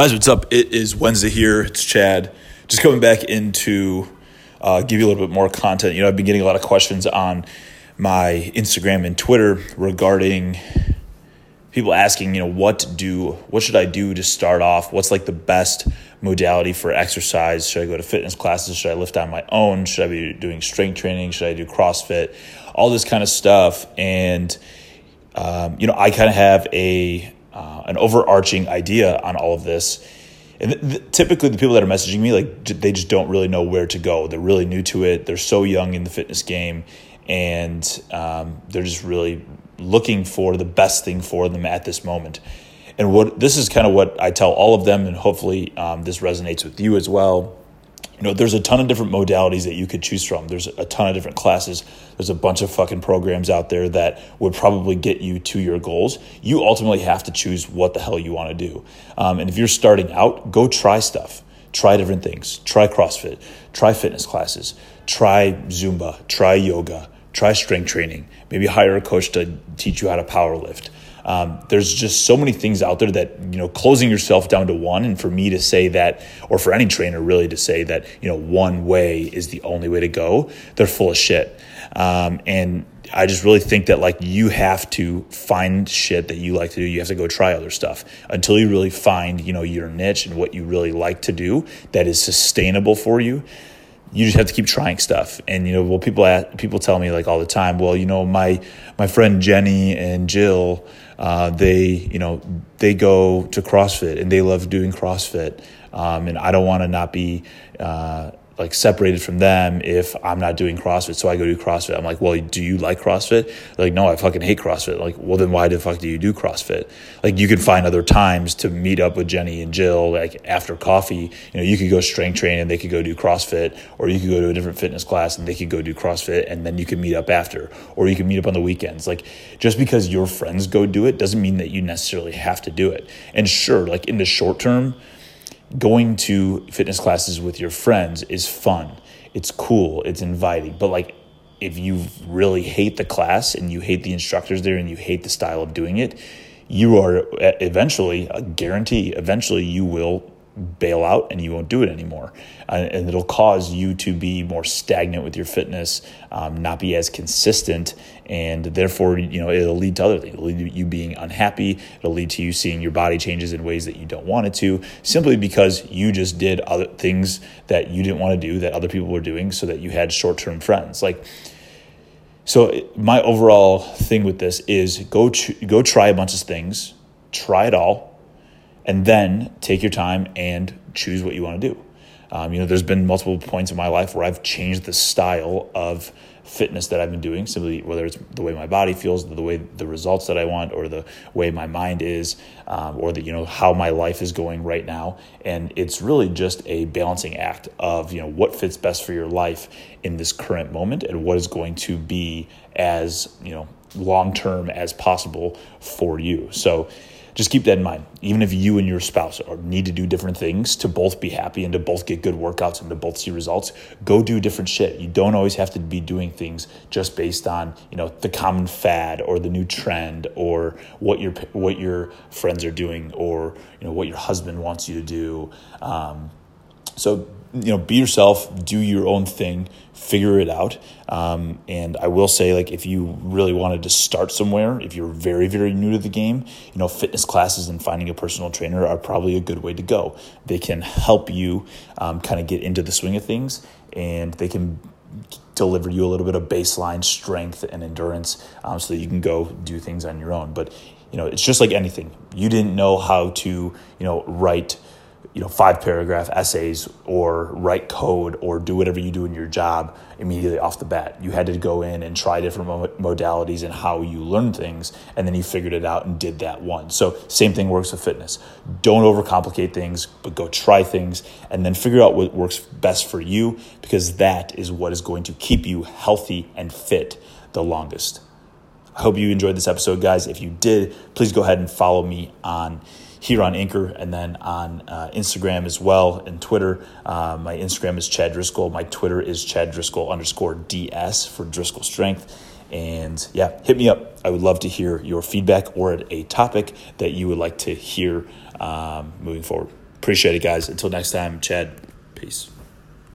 Guys, what's up? It is Wednesday here. It's Chad. Just coming back into uh, give you a little bit more content. You know, I've been getting a lot of questions on my Instagram and Twitter regarding people asking, you know, what do, what should I do to start off? What's like the best modality for exercise? Should I go to fitness classes? Should I lift on my own? Should I be doing strength training? Should I do CrossFit? All this kind of stuff. And, um, you know, I kind of have a, uh, an overarching idea on all of this. And th- th- typically, the people that are messaging me, like, j- they just don't really know where to go. They're really new to it. They're so young in the fitness game, and um, they're just really looking for the best thing for them at this moment. And what this is kind of what I tell all of them, and hopefully um, this resonates with you as well you know, there's a ton of different modalities that you could choose from. There's a ton of different classes. There's a bunch of fucking programs out there that would probably get you to your goals. You ultimately have to choose what the hell you want to do. Um, and if you're starting out, go try stuff. Try different things. Try CrossFit. Try fitness classes. Try Zumba. Try yoga. Try strength training. Maybe hire a coach to teach you how to power lift. Um, there's just so many things out there that you know closing yourself down to one and for me to say that or for any trainer really to say that you know one way is the only way to go they're full of shit um, and I just really think that like you have to find shit that you like to do. You have to go try other stuff until you really find, you know, your niche and what you really like to do that is sustainable for you. You just have to keep trying stuff. And you know, well people ask, people tell me like all the time, well, you know, my my friend Jenny and Jill uh, they, you know, they go to CrossFit and they love doing CrossFit. Um, and I don't want to not be uh, like separated from them if I'm not doing CrossFit. So I go do CrossFit. I'm like, well, do you like CrossFit? They're like, no, I fucking hate CrossFit. Like, well, then why the fuck do you do CrossFit? Like, you can find other times to meet up with Jenny and Jill, like after coffee. You know, you could go strength training and they could go do CrossFit, or you could go to a different fitness class and they could go do CrossFit, and then you can meet up after, or you can meet up on the weekends. Like, just because your friends go do it doesn't mean that you necessarily have to do it. And sure, like in the short term, going to fitness classes with your friends is fun. It's cool, it's inviting. But like if you really hate the class and you hate the instructors there and you hate the style of doing it, you are eventually a guarantee eventually you will bail out and you won't do it anymore. And it'll cause you to be more stagnant with your fitness, um, not be as consistent, and therefore, you know, it'll lead to other things. It'll lead to you being unhappy. It'll lead to you seeing your body changes in ways that you don't want it to, simply because you just did other things that you didn't want to do that other people were doing, so that you had short term friends. Like, so my overall thing with this is go go try a bunch of things, try it all, and then take your time and choose what you want to do. Um, you know, there's been multiple points in my life where I've changed the style of fitness that I've been doing, simply whether it's the way my body feels, the way the results that I want, or the way my mind is, um, or the you know how my life is going right now. And it's really just a balancing act of you know what fits best for your life in this current moment, and what is going to be as you know long term as possible for you. So just keep that in mind. Even if you and your spouse need to do different things to both be happy and to both get good workouts and to both see results, go do different shit. You don't always have to be doing things just based on you know the common fad or the new trend or what your what your friends are doing or you know what your husband wants you to do. Um, so you know, be yourself, do your own thing, figure it out. Um, and I will say, like, if you really wanted to start somewhere, if you're very, very new to the game, you know, fitness classes and finding a personal trainer are probably a good way to go. They can help you um, kind of get into the swing of things, and they can deliver you a little bit of baseline strength and endurance um, so that you can go do things on your own. But you know, it's just like anything. You didn't know how to, you know, write you know five paragraph essays or write code or do whatever you do in your job immediately off the bat. You had to go in and try different modalities and how you learn things and then you figured it out and did that one. So same thing works with fitness. Don't overcomplicate things but go try things and then figure out what works best for you because that is what is going to keep you healthy and fit the longest. I hope you enjoyed this episode guys. If you did please go ahead and follow me on here on Anchor and then on uh, Instagram as well and Twitter. Uh, my Instagram is Chad Driscoll. My Twitter is Chad Driscoll underscore DS for Driscoll Strength. And yeah, hit me up. I would love to hear your feedback or a topic that you would like to hear um, moving forward. Appreciate it, guys. Until next time, Chad. Peace.